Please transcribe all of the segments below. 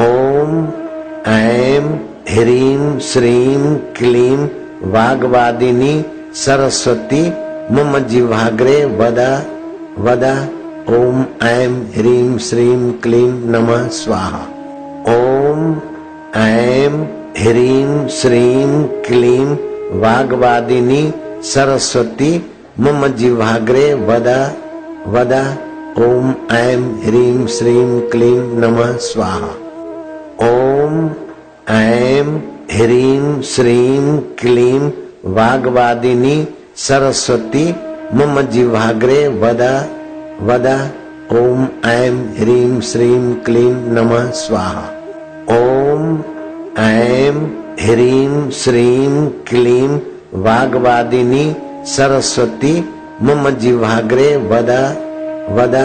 ॐ ऐं ह्रीं श्रीं क्लीं वाग्वादिनी सरस्वती मम जिह्वाग्रे वद वद। ओम ऐं ह्रीं श्रीं क्लीं नमः स्वाहा। ॐ ऐं ह्रीं श्रीं क्लीं वाग्वादिनी सरस्वती मम जिह्वाग्रे वद वद। ॐ ऐं ह्रीं श्रीं क्लीं नमः स्वाहा। ॐ ऐं ह्रीं श्रीं क्लीं वाग्वादिनी सरस्वती मम जिह्वाग्रे वद वद। ॐ ऐम ह्रीं श्रीं क्लीं नमः स्वाहा। ॐ ऐं ह्रीं श्रीं क्लीं वाग्वादिनी सरस्वती मम जिह्वाग्रे वद वद।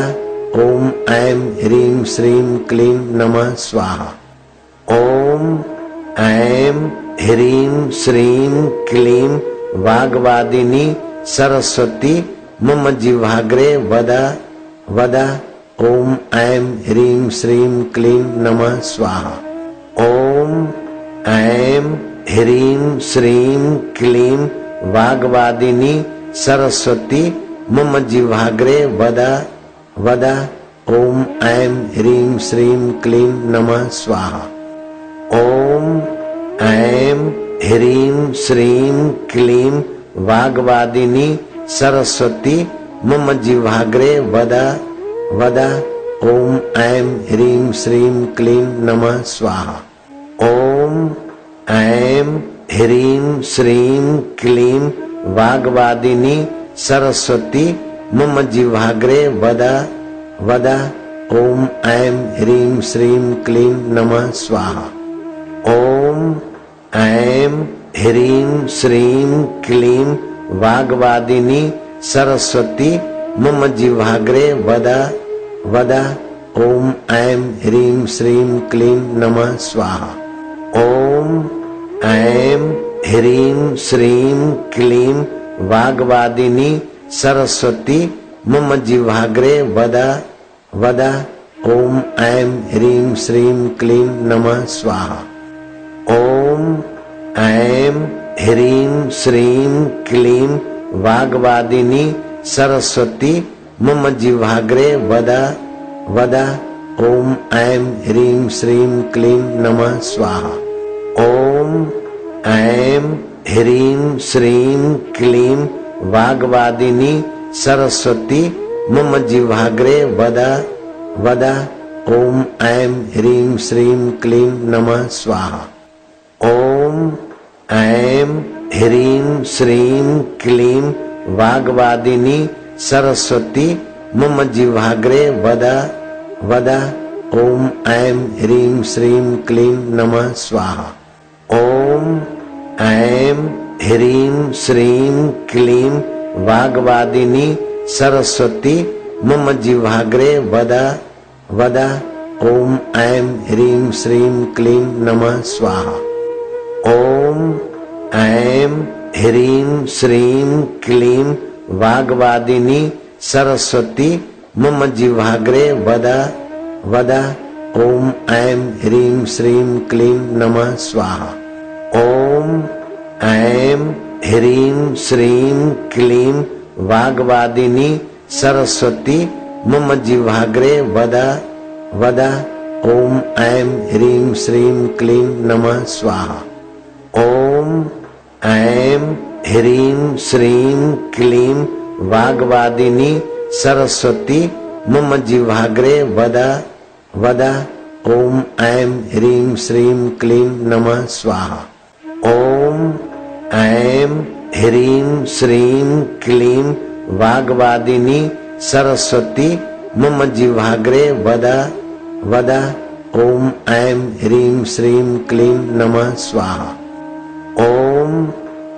ॐ ऐं ह्रीं श्रीं क्लीं नमः स्वाहा। ॐ ऐं ह्रीं श्रीं क्लीं वाग्वादिनी सरस्वती मम जिह्वाग्रे वद वद। ॐ ऐं ह्रीं श्रीं क्लीं नमः स्वाहा। ॐ ऐं ह्रीं श्रीं क्लीं वाग्वादिनी सरस्वती मम जिह्वाग्रे वद वद। ॐ ऐं ह्रीं श्रीं क्लीं नमः स्वाहा। ॐ ऐं ह्रीं श्रीं क्लीं वाग्वादिनी सरस्वती मम जिह्वाग्रे वद वद। ॐ ऐं ह्रीं श्रीं क्लीं नमः स्वाहा। ॐ ऐं ह्रीं श्रीं क्लीं वाग्वादिनी सरस्वती मम जिह्वाग्रे वद वद। ॐ ऐं ह्रीं श्रीं क्लीं नमः स्वाहा। ऐं ह्रीं, श्रीं, क्लीं, वाग्वादिनी, सरस्वती मम जिह्वाग्रे वद वद ॐ ऐं ह्रीं, श्रीं, क्लीं, नमः, स्वाहा। ॐ ऐं ह्रीं, श्रीं, क्लीं, वाग्वादिनी, सरस्वती मम जिह्वाग्रे वद वद ॐ ऐं ह्रीं, श्रीं, क्लीं, नमः, स्वाहा। ऐं ह्रीं श्रीं क्लीं वाग्वादिनी सरस्वती मम जिह्वाग्रे वद वद, ॐ ऐं ह्रीं श्रीं क्लीं नमः स्वाहा। ॐ ऐं ह्रीं श्रीं क्लीं वाग्वादिनी सरस्वती मम जिह्वाग्रे वद वद, ॐ ऐं ह्रीं श्रीं क्लीं नमः स्वाहा। ॐ ऐं ह्रीं श्रीं क्लीं वाग्वादिनी सरस्वती मम जिह्वाग्रे वद वद। ॐ ऐम ह्रीं श्रीं क्लीं नमः स्वाहा। ॐ ऐं ह्रीं श्रीं क्लीं वाग्वादिनी सरस्वती मम जिह्वाग्रे वद वद। ॐ ऐं ह्रीं श्रीं क्लीं नमः स्वाहा। ॐ ऐं ह्रीं श्रीं क्लीं वाग्वादिनी सरस्वती मम जिह्वाग्रे वद वद। ॐ ऐं ह्रीं श्रीं क्लीं नमः स्वाहा। ॐ ऐं ह्रीं श्रीं क्लीं वाग्वादिनी सरस्वती मम जिह्वाग्रे वद वद। ॐ ऐं ह्रीं श्रीं क्लीं नमः स्वाहा। ॐ ऐं ह्रीं श्रीं क्लीं वाग्वादिनी सरस्वती मम जिह्वाग्रे वद वद। ॐ ऐं ह्रीं श्रीं क्लीं नमः स्वाहा। ॐ ऐं ह्रीं श्रीं क्लीं वाग्वादिनी सरस्वती मम जिह्वाग्रे वद वद। ॐ ऐं ह्रीं श्रीं क्लीं नमः स्वाहा। ॐ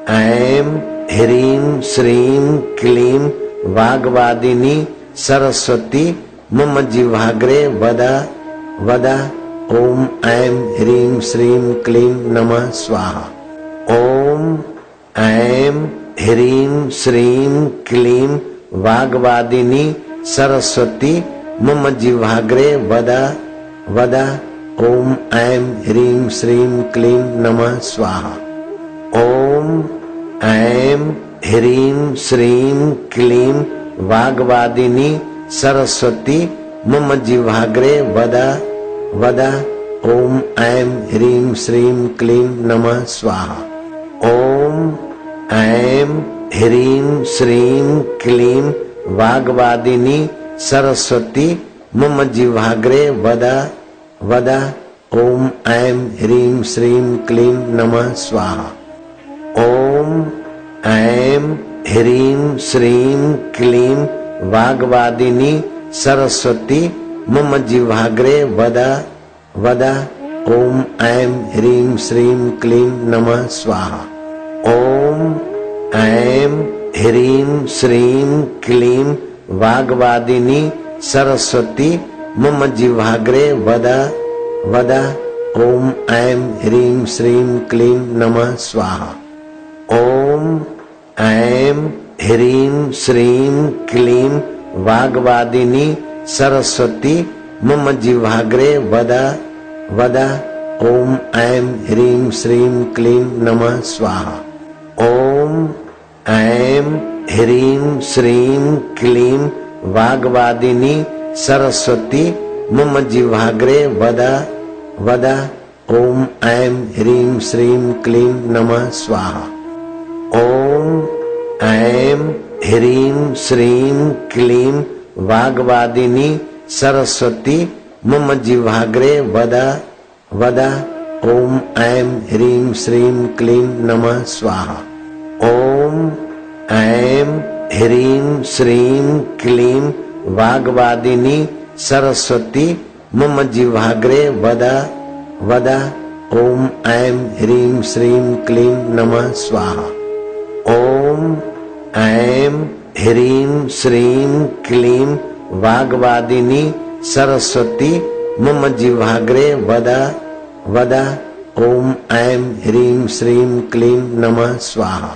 ऐं ह्रीं श्रीं क्लीं वाग्वादिनी सरस्वती मम जिह्वाग्रे वद वद। ॐ ऐम ह्रीं श्रीं क्लीं नमः स्वाहा। ॐ ऐं ह्रीं श्रीं क्लीं वाग्वादिनी सरस्वती मम जिह्वाग्रे वद वद। ओम ऐं ह्रीं श्रीं क्लीं नमः स्वाहा। ओम ऐं ह्रीं श्रीं क्लीं वाग्वादिनी सरस्वती मम जिह्वाग्रे वद वद, ओम ऐं ह्रीं श्रीं क्लीं नमः स्वाहा। ओम ऐं ह्रीं श्रीं क्लीं वाग्वादिनी सरस्वती मम जिह्वाग्रे वद वद, ओम ऐं ह्रीं श्रीं क्लीं नमः स्वाहा। ओम ऐं ह्रीं श्रीं क्लीं वाग्वादिनी सरस्वती मम जिह्वाग्रे वद वद। ओम ऐं ह्रीं श्रीं क्लीं नमः स्वाहा। ओम ऐं ह्रीं श्रीं क्लीं वाग्वादिनी सरस्वती मम जिह्वाग्रे वद वद। ओम ऐं ह्रीं श्रीं क्लीं नमः स्वाहा। ओम, ऐं ह्रीं, श्रीं, क्लीं, वाग्वादिनी, सरस्वती, मम जिह्वाग्रे वद वद, ओम, ऐं ह्रीं, श्रीं, क्लीं, नमः, स्वाहा। ओम, ऐं ह्रीं, श्रीं, क्लीं, वाग्वादिनी, सरस्वती, मम जिह्वाग्रे वद वद, ओम, ऐं ह्रीं, श्रीं, क्लीं, नमः, स्वाहा। ओम ऐं ह्रीं श्रीं क्लीं वाग्वादिनी सरस्वती मम जिह्वाग्रे वद वद। ओम ऐम ह्रीं श्रीं क्लीं नमः स्वाहा। ओम ऐं ह्रीं श्रीं क्लीं वाग्वादिनी सरस्वती मम जिह्वाग्रे वद वद। ओम ऐं ह्रीं श्रीं क्लीं नमः स्वाहा। ओम ऐं ह्रीं श्रीं क्लीं वाग्वादिनी सरस्वती मम जिह्वाग्रे वद वद, ओम ऐं ह्रीं श्रीं क्लीं नमः स्वाहा।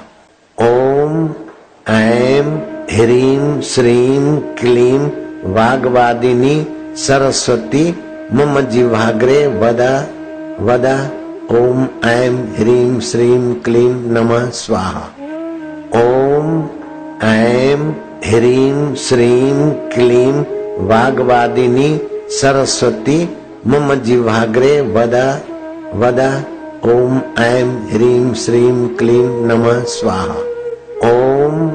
ओम ऐं ह्रीं श्रीं क्लीं वाग्वादिनी सरस्वती मम जिह्वाग्रे वद वद, ओम ऐं ह्रीं श्रीं क्लीं नमः स्वाहा। ओम ऐं ह्रीं श्रीं क्लीं वाग्वादिनी सरस्वती मम जिह्वाग्रे वद वद। ओम ऐम ह्रीं श्रीं क्लीं नमः स्वाहा। ओम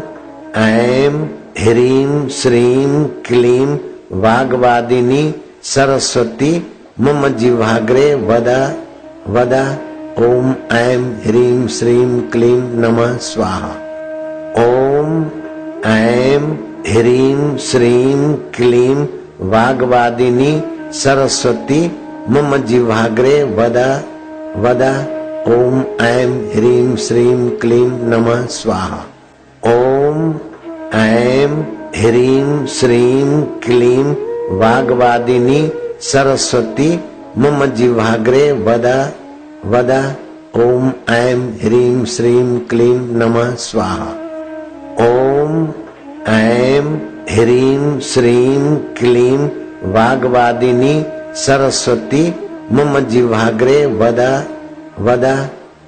ऐं ह्रीं श्रीं क्लीं वाग्वादिनी सरस्वती मम जिह्वाग्रे वद वद। ओम ऐं ह्रीं श्रीं क्लीं नमः स्वाहा। ह्रीं, श्रीं, क्लीं, वाग्वादिनी, सरस्वती मम जिह्वाग्रे वद वद, ओम ऐं ह्रीं, श्रीं, क्लीं, नमः, स्वाहा। ओम ऐं ह्रीं, श्रीं, क्लीं, वाग्वादिनी, सरस्वती मम जिह्वाग्रे वद वद, ओम ऐं ह्रीं, श्रीं, क्लीं, नमः, स्वाहा। ओम ऐं ह्रीं, श्रीं, क्लीं, वाग्वादिनी, सरस्वती मम जिह्वाग्रे वद वद,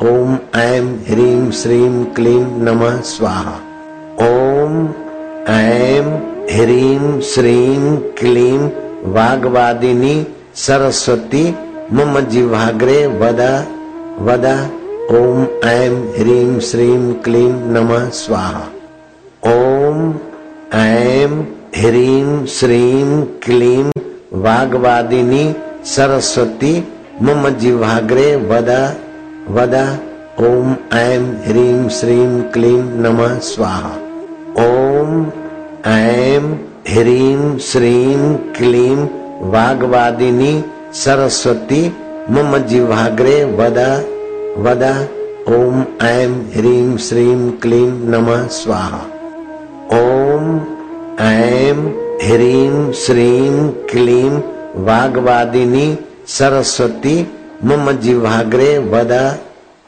ओम ऐं ह्रीं, श्रीं, क्लीं, नमः, स्वाहा। ओम ऐं ह्रीं, श्रीं, क्लीं, वाग्वादिनी, सरस्वती मम जिह्वाग्रे वद वद, ओम ऐं ह्रीं, श्रीं, क्लीं, नमः, स्वाहा। ओम ऐं ह्रीं श्रीं क्लीं वाग्वादिनी सरस्वती मम जिह्वाग्रे वद वद। ओम ऐं ह्रीं श्रीं क्लीं नमः स्वाहा। ओम ऐं ह्रीं श्रीं क्लीं वाग्वादिनी सरस्वती मम जिह्वाग्रे वद वद। ओम ऐं ह्रीं श्रीं क्लीं नमः स्वाहा। ओम ऐं ह्रीं श्रीं क्लीं वाग्वादिनी सरस्वती मम जिह्वाग्रे वद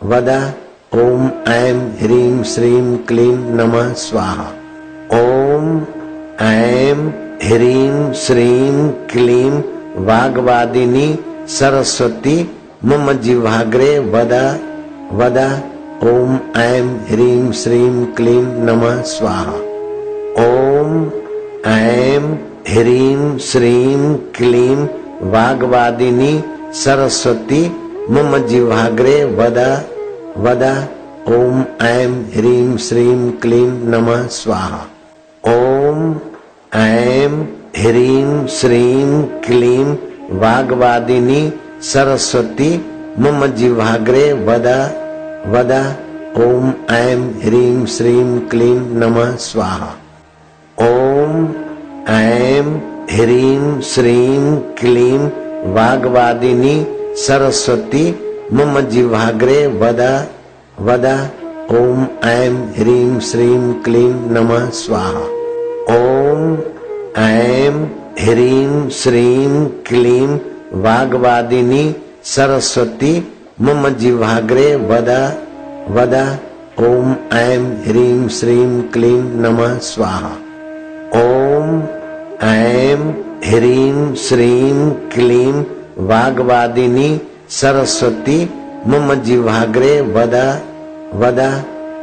वद। ओम ऐम ह्रीं श्रीं क्लीं नमः स्वाहा। ओम ऐं ह्रीं श्रीं क्लीं वाग्वादिनी सरस्वती मम जिह्वाग्रे वद वद। ओम ऐं ह्रीं श्रीं क्लीं नमः स्वाहा। ओम ऐं ह्रीं श्रीं क्लीं वाग्वादिनी सरस्वती मम जिह्वाग्रे वद वद, ओम ऐं ह्रीं श्रीं क्लीं नमः स्वाहा। ओम ऐं ह्रीं श्रीं क्लीं वाग्वादिनी सरस्वती मम जिह्वाग्रे वद वद, ओम ऐं ह्रीं श्रीं क्लीं नमः स्वाहा। ओम ऐं ह्रीं श्रीं क्लीं वाग्वादिनी सरस्वती मम जिह्वाग्रे वद वद। ओम ऐं ह्रीं श्रीं क्लीं नमः स्वाहा। ओम ऐं ह्रीं श्रीं क्लीं वाग्वादिनी सरस्वती मम जिह्वाग्रे वद वद। ओम ऐं ह्रीं श्रीं क्लीं नमः स्वाहा। ओम ऐं ह्रीं श्रीं क्लीं वाग्वादिनी सरस्वती मम जिह्वाग्रे वद वद।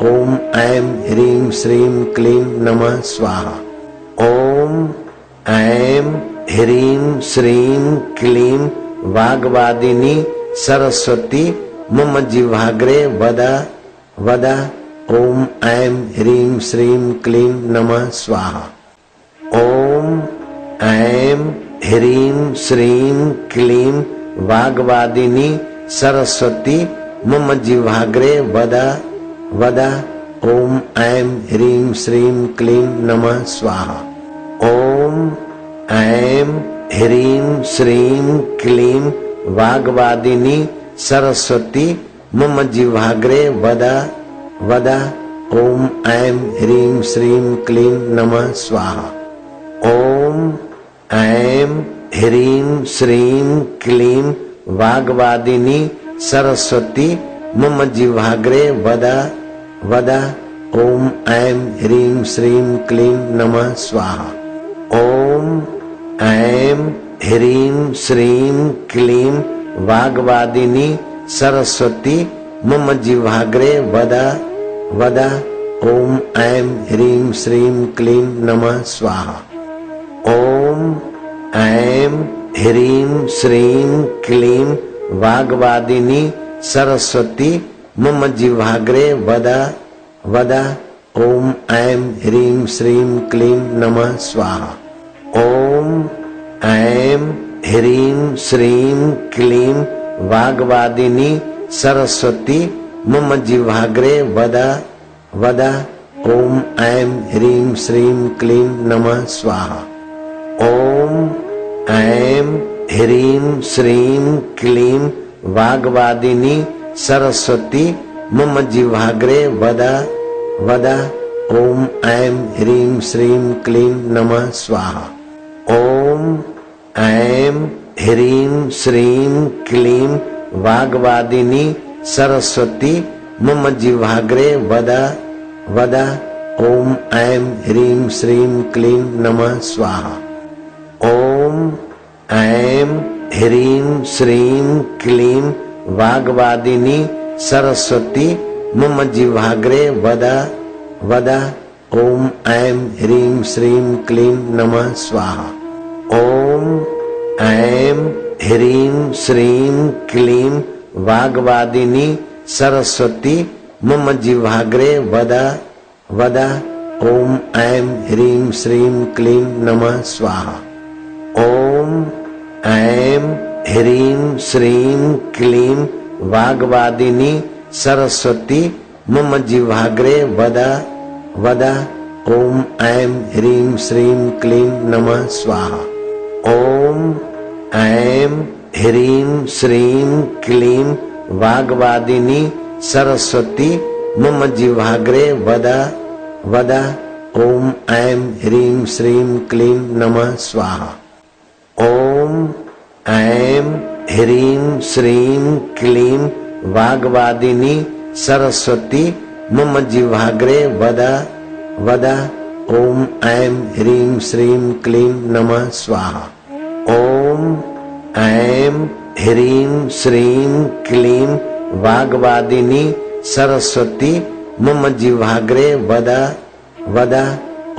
ओम ऐम ह्रीं श्रीं क्लीं नमः स्वाहा। ओम ऐं ह्रीं श्रीं क्लीं वाग्वादिनी सरस्वती मम जिह्वाग्रे वद वद। ओम ऐं ह्रीं श्रीं क्लीं नमः स्वाहा। ओम ऐं ह्रीं श्रीं क्लीं वाग्वादिनी सरस्वती मम जिह्वाग्रे वद वद। ओम ऐं ह्रीं श्रीं क्लीं नमः स्वाहा। ओम ऐं ह्रीं श्रीं क्लीं वाग्वादिनी सरस्वती मम जिह्वाग्रे वद वद। ओम ऐं ह्रीं श्रीं क्लीं नमः स्वाहा। ओम, ऐं, ह्रीं, श्रीं, क्लीं, वाग्वादिनी, सरस्वती मम जिह्वाग्रे वद वद, ओम, ऐं, ह्रीं, श्रीं, क्लीं, नमः, स्वाहा। ओम, ऐं, ह्रीं, श्रीं, क्लीं, वाग्वादिनी, सरस्वती मम जिह्वाग्रे वद वद, ओम, ऐं, ह्रीं, श्रीं, क्लीं, नमः, स्वाहा। ऐं ह्रीं श्रीं क्लीं वाग्वादिनी सरस्वती मम जिह्वाग्रे वद वद। ओम ऐं ह्रीं श्रीं क्लीं नमः स्वाहा। ओम ऐं ह्रीं श्रीं क्लीं वाग्वादिनी सरस्वती मम जिह्वाग्रे वद वद। ओम ऐं ह्रीं श्रीं क्लीं नमः स्वाहा। ओम ऐं ह्रीं, श्रीं, क्लीं, वाग्वादिनी, सरस्वती, मम जिह्वाग्रे वद वद, ओम ऐं ह्रीं, श्रीं, क्लीं, नमः, स्वाहा। ओम ऐं ह्रीं, श्रीं, क्लीं, वाग्वादिनी, सरस्वती, मम जिह्वाग्रे वद वद, ओम ऐं ह्रीं, श्रीं, क्लीं, नमः, स्वाहा। ओम ऐं ह्रीं श्रीं क्लीं वाग्वादिनी सरस्वती मम जिह्वाग्रे वद वद। ओम ऐं ह्रीं श्रीं क्लीं नमः स्वाहा। ओम ऐं ह्रीं श्रीं क्लीं वाग्वादिनी सरस्वती मम जिह्वाग्रे वद वद। ओम ऐं ह्रीं श्रीं क्लीं नमः स्वाहा। ऐं ह्रीं श्रीं क्लीं वाग्वादिनी सरस्वती मम जिह्वाग्रे वद वद। ओम ऐं ह्रीं श्रीं क्लीं नमः स्वाहा। ओम ऐं ह्रीं श्रीं क्लीं वाग्वादिनी सरस्वती मम जिह्वाग्रे वद वद। ओम ऐं ह्रीं श्रीं क्लीं नमः स्वाहा। ओम ऐं ह्रीं श्रीं क्लीं वाग्वादिनी सरस्वती मम जिह्वाग्रे वद वद। ओम ऐम ह्रीं श्रीं क्लीं नमः स्वाहा। ओम ऐं ह्रीं श्रीं क्लीं वाग्वादिनी सरस्वती मम जिह्वाग्रे वद वद।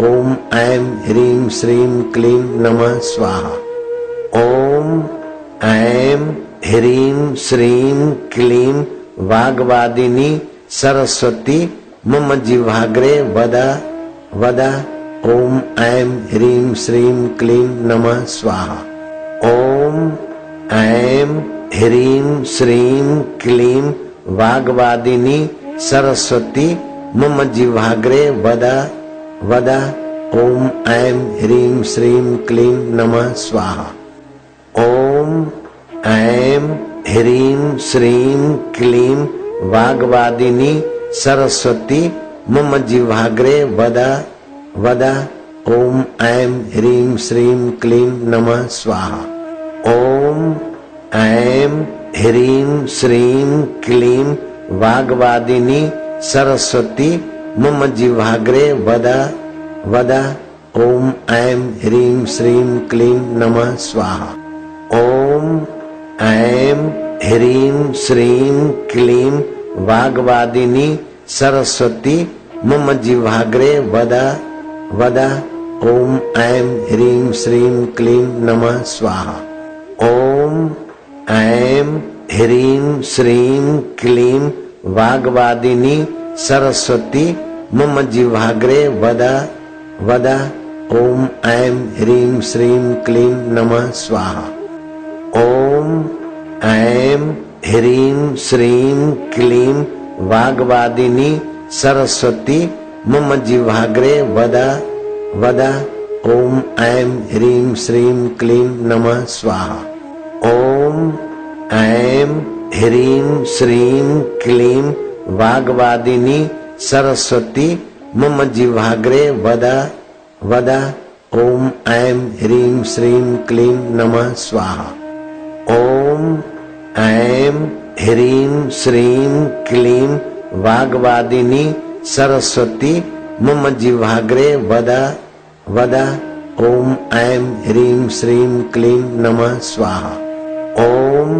ओम ऐं ह्रीं श्रीं क्लीं नमः स्वाहा। ओम, ऐं, ह्रीं, श्रीं, क्लीं, वाग्वादिनी, सरस्वती मम जिह्वाग्रे वद वद, ओम ऐम ह्रीं, श्रीं, क्लीं, नमः, स्वाहा। ओम, ऐं, ह्रीं, श्रीं, क्लीं, वाग्वादिनी, सरस्वती मम जिह्वाग्रे वद वद, ओम, ऐं, ह्रीं, श्रीं, क्लीं, नमः, स्वाहा। ओम ऐं ह्रीं श्रीं क्लीं वाग्वादिनी सरस्वती मम जिह्वाग्रे वद वद। ओम ऐं ह्रीं श्रीं क्लीं नमः स्वाहा। ओम ऐं ह्रीं श्रीं क्लीं वाग्वादिनी सरस्वती मम जिह्वाग्रे वद वद। ओम ऐं ह्रीं श्रीं क्लीं नमः स्वाहा। ओम ऐं ह्रीं श्रीं क्लीं वाग्वादिनी सरस्वती मम जिह्वाग्रे वद वद। ओम ऐं ह्रीं श्रीं क्लीं नमः स्वाहा। ओम ऐं ह्रीं श्रीं क्लीं वाग्वादिनी सरस्वती मम जिह्वाग्रे वद वद। ओम ऐं ह्रीं श्रीं क्लीं नमः स्वाहा। ओम, ऐं, ह्रीं, श्रीं, क्लीं, वाग्वादिनी, सरस्वती मम जिह्वाग्रे वद वद, ओम, ऐं, ह्रीं, श्रीं, क्लीं, नमः, स्वाहा। ओम, ऐं, ह्रीं, श्रीं, क्लीं, वाग्वादिनी, सरस्वती मम जिह्वाग्रे वद वद, ओम, ऐं, ह्रीं, श्रीं, क्लीं, नमः, स्वाहा। ओम ऐं ह्रीं श्रीं क्लीं वाग्वादिनी सरस्वती मम जिह्वाग्रे वद वद। ओम ऐम ह्रीं श्रीं क्लीं नमः स्वाहा। ओम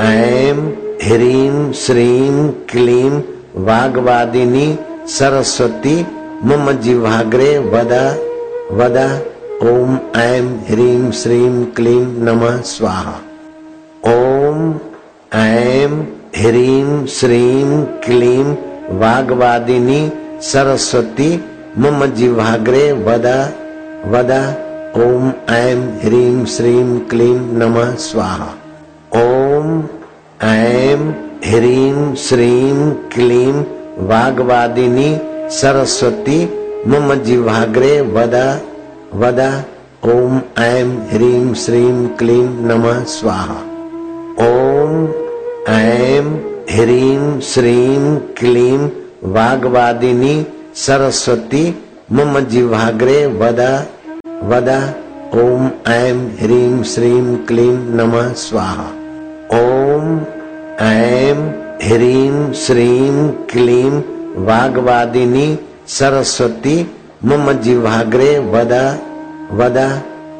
ऐं ह्रीं श्रीं क्लीं वाग्वादिनी सरस्वती मम जिह्वाग्रे वद वद। ओम ऐं ह्रीं श्रीं क्लीं नमः स्वाहा। ओम ऐं ह्रीं श्रीं क्लीं वाग्वादिनी सरस्वती मम जिह्वाग्रे वद वद। ओम ऐम ह्रीं श्रीं क्लीं नमः स्वाहा। ओम ऐं ह्रीं श्रीं क्लीं वाग्वादिनी सरस्वती मम जिह्वाग्रे वद वद। ओम ऐं ह्रीं श्रीं क्लीं नमः स्वाहा। ओम ऐं ह्रीं श्रीं क्लीं वाग्वादिनी सरस्वती मम जिह्वाग्रे वद वद, ओम ऐं ह्रीं श्रीं क्लीं नमः स्वाहा। ओम ऐं ह्रीं श्रीं क्लीं वाग्वादिनी सरस्वती मम जिह्वाग्रे वद वद,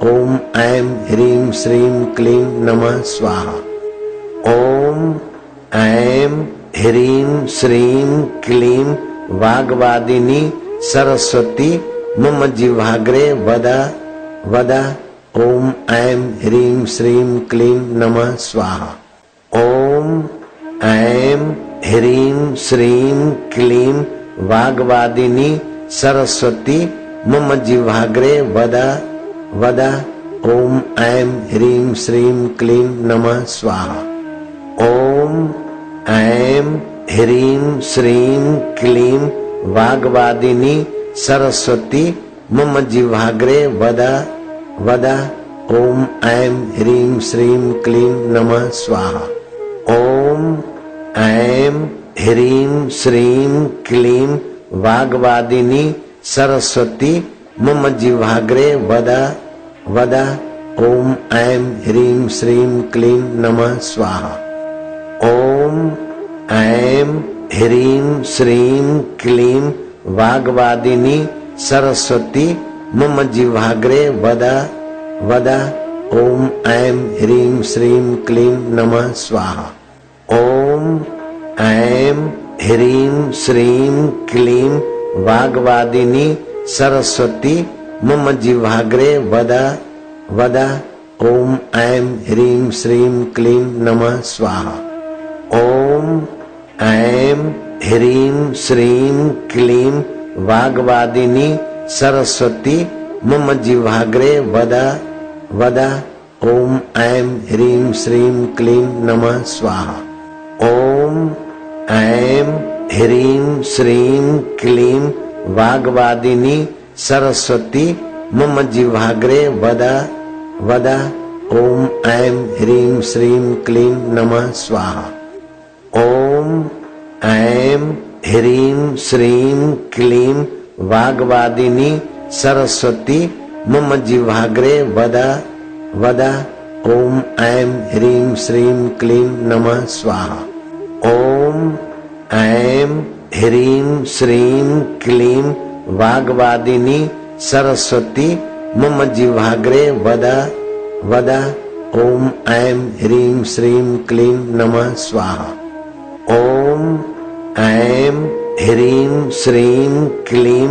ओम ऐं ह्रीं श्रीं क्लीं नमः स्वाहा। ओम ऐं ह्रीं श्रीं क्लीं वाग्वादिनी सरस्वती मम जिह्वाग्रे वद वद। ओम ऐं ह्रीं श्रीं क्लीं नमः स्वाहा। ओम ऐं ह्रीं श्रीं क्लीं वाग्वादिनी सरस्वती मम जिह्वाग्रे वद वद। ओम ऐं ह्रीं श्रीं क्लीं नमः स्वाहा। ओम, ऐं ह्रीं, श्रीं, क्लीं, वाग्वादिनी, सरस्वती मम जिह्वाग्रे वद वद, ओम, ऐं ह्रीं, श्रीं, क्लीं, नमः, स्वाहा। ओम, ऐं ह्रीं, श्रीं, क्लीं, वाग्वादिनी, सरस्वती मम जिह्वाग्रे वद वद, ओम, ऐं ह्रीं, श्रीं, क्लीं, नमः, स्वाहा। ओम ऐं ह्रीं श्रीं क्लीं वाग्वादिनी सरस्वती मम जिह्वाग्रे वद वद। ओम ऐं ह्रीं श्रीं क्लीं नमः स्वाहा। ओम ऐं ह्रीं श्रीं क्लीं वाग्वादिनी सरस्वती मम जिह्वाग्रे वद वद। ओम ऐं ह्रीं श्रीं क्लीं नमः स्वाहा। ओम ऐं ह्रीं श्रीं क्लीं वाग्वादिनी सरस्वती मम जिह्वाग्रे वद वद। ओम ऐं ह्रीं श्रीं क्लीं नमः स्वाहा। ओम ऐं ह्रीं श्रीं क्लीं वाग्वादिनी सरस्वती मम जिह्वाग्रे वद वद। ओम ऐं ह्रीं श्रीं क्लीं नमः स्वाहा। ओम ऐं ह्रीं श्रीं क्लीं वाग्वादिनी सरस्वती मम जिह्वाग्रे वद वद। ओम ऐं ह्रीं श्रीं क्लीं नमः स्वाहा। ओम ऐं ह्रीं श्रीं क्लीं वाग्वादिनी सरस्वती मम जिह्वाग्रे वद वद। ओम ऐं ह्रीं श्रीं क्लीं नमः स्वाहा। ओम ऐं ह्रीं श्रीं क्लीं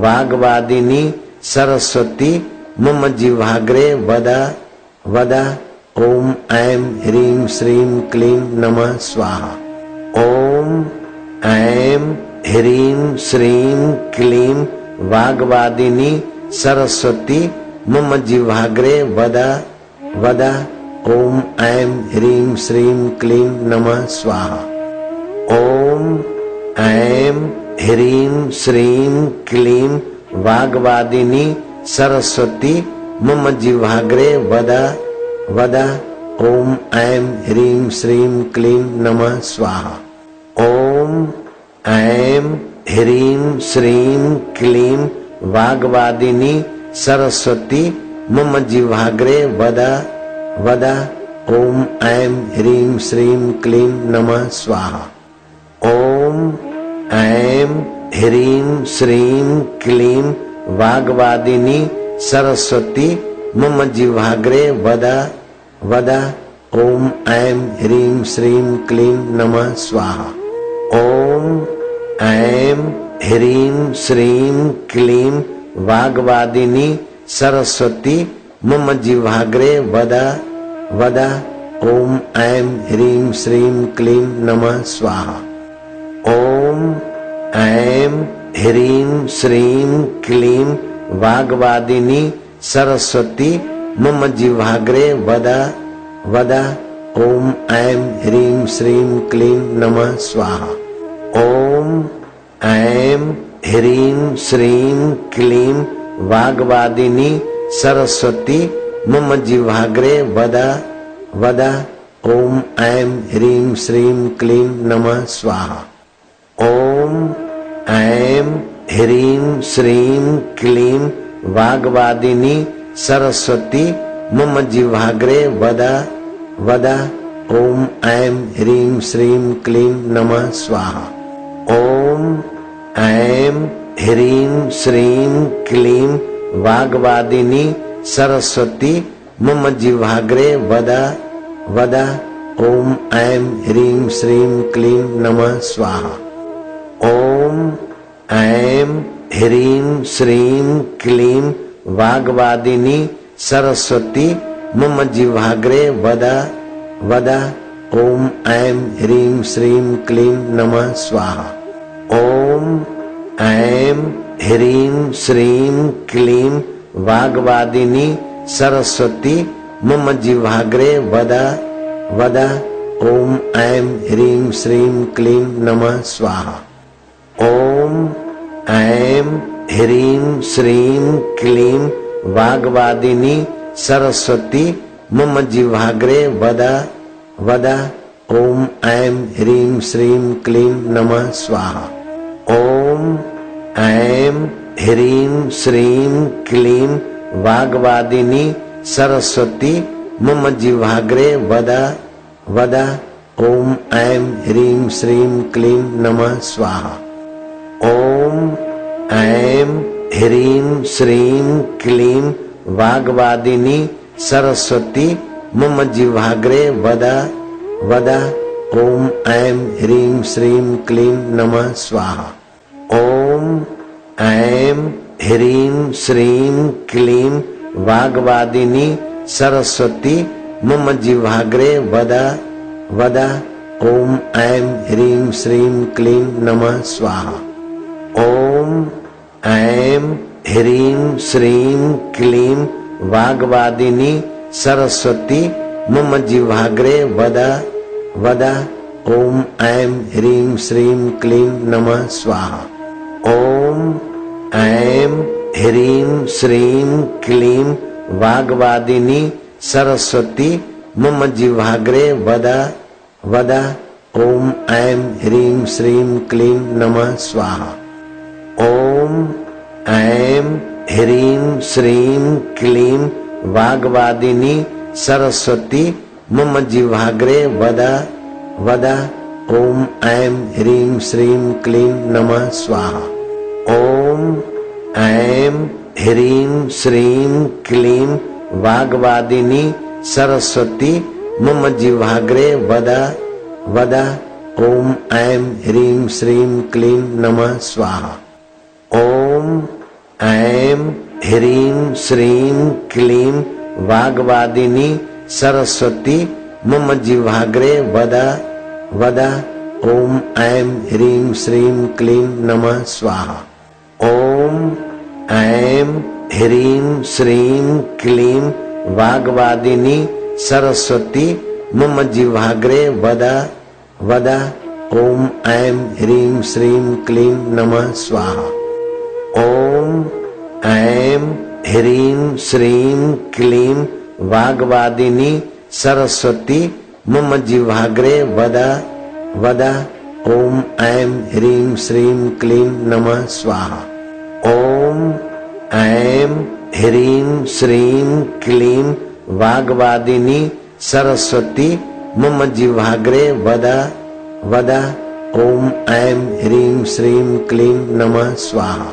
वाग्वादिनी सरस्वती मम जिह्वाग्रे वद वद। ओम ऐं ह्रीं श्रीं क्लीं नमः स्वाहा। ओम ऐं ह्रीं श्रीं क्लीं वाग्वादिनी सरस्वती मम जिह्वाग्रे वद वद। ओम ऐं ह्रीं श्रीं क्लीं नमः स्वाहा। ह्रीं, श्रीं, क्लीं, वाग्वादिनी, सरस्वती मम जिह्वाग्रे वद वद, ओम, ऐं ह्रीं, श्रीं, क्लीं, नमः, स्वाहा। ओम, ऐं ह्रीं, श्रीं, क्लीं, वाग्वादिनी, सरस्वती मम जिह्वाग्रे वद वद, ओम, ऐं ह्रीं, श्रीं, क्लीं, नमः, स्वाहा। ओम, ऐं ह्रीं श्रीं क्लीं वाग्वादिनी, सरस्वती मम जिह्वाग्रे वद वद, ओम, ऐं ह्रीं श्रीं क्लीं नमः, स्वाहा। ओम, ऐं ह्रीं श्रीं क्लीं वाग्वादिनी, सरस्वती मम जिह्वाग्रे वद वद, ओम, ऐं ह्रीं श्रीं क्लीं नमः, स्वाहा। ओम ऐं ह्रीं श्रीं क्लीं वाग्वादिनी सरस्वती मम जिह्वाग्रे वद वद। ओम ऐं ह्रीं श्रीं क्लीं नमः स्वाहा। ओम ऐं ह्रीं श्रीं क्लीं वाग्वादिनी सरस्वती मम जिह्वाग्रे वद वद। ओम ऐं ह्रीं श्रीं क्लीं नमः स्वाहा। ओम ऐं ह्रीं श्रीं क्लीं वाग्वादिनी सरस्वती मम जिह्वाग्रे वद वद, ओम ऐं ह्रीं श्रीं क्लीं नमः स्वाहा। ओम ऐं ह्रीं श्रीं क्लीं वाग्वादिनी सरस्वती मम जिह्वाग्रे वद वद, ओम ऐं ह्रीं श्रीं क्लीं नमः स्वाहा। ओम ऐं ह्रीं श्रीं क्लीं वाग्वादिनी सरस्वती मम जिह्वाग्रे वद वद। ओम ऐम ह्रीं श्रीं क्लीं नमः स्वाहा। ओम ऐं ह्रीं श्रीं क्लीं वाग्वादिनी सरस्वती मम जिह्वाग्रे वद वद। ओम ऐं ह्रीं श्रीं क्लीं नमः स्वाहा। ओम ऐं ह्रीं श्रीं क्लीं वाग्वादिनी सरस्वती मम जिह्वाग्रे वद वद। ओम ऐम ह्रीं श्रीं क्लीं नमः स्वाहा। ओम ऐं ह्रीं श्रीं क्लीं वाग्वादिनी सरस्वती मम जिह्वाग्रे वद वद। ओम ऐं ह्रीं श्रीं क्लीं नमः स्वाहा। ओम ऐं ह्रीं श्रीं क्लीं वाग्वादिनी सरस्वती मम जिह्वाग्रे वद वद। ओम ऐं ह्रीं श्रीं क्लीं नमः स्वाहा। ओम ऐं ह्रीं श्रीं क्लीं वाग्वादिनी सरस्वती मम जिह्वाग्रे वद वद। ओम ऐं ह्रीं श्रीं क्लीं नमः स्वाहा। ओम, ऐं, ह्रीं, श्रीं, क्लीं, वाग्वादिनी, सरस्वती मम जिह्वाग्रे वद वद, ओम ऐम ह्रीं, श्रीं, क्लीं, नमः, स्वाहा। ओम, ऐं, ह्रीं, श्रीं, क्लीं, वाग्वादिनी, सरस्वती मम जिह्वाग्रे वद वद, ओम, ऐं, ह्रीं, श्रीं, क्लीं, नमः, स्वाहा। ओम ऐं ह्रीं श्रीं क्लीं वाग्वादिनी सरस्वती मम जिह्वाग्रे वद वद। ओम ऐम ह्रीं श्रीं क्लीं नमः स्वाहा। ओम ऐं ह्रीं श्रीं क्लीं वाग्वादिनी सरस्वती मम जिह्वाग्रे वद वद। ओम ऐं ह्रीं श्रीं क्लीं नमः स्वाहा। ओम ऐं ह्रीं श्रीं क्लीं वाग्वादिनी सरस्वती मम जिह्वाग्रे वद वद। ओम ऐम ह्रीं श्रीं क्लीं नमः स्वाहा। ओम ऐं ह्रीं श्रीं क्लीं वाग्वादिनी सरस्वती मम जिह्वाग्रे वद वद। ओम ऐं ह्रीं श्रीं क्लीं नमः स्वाहा। ओम ऐं ह्रीं श्रीं क्लीं वाग्वादिनी सरस्वती मम जिह्वाग्रे वद वद। ओम ऐं ह्रीं श्रीं क्लीं नमः स्वाहा। ओम ऐं ह्रीं श्रीं क्लीं वाग्वादिनी सरस्वती मम जिह्वाग्रे वद वद। ओम ऐं ह्रीं श्रीं क्लीं नमः स्वाहा।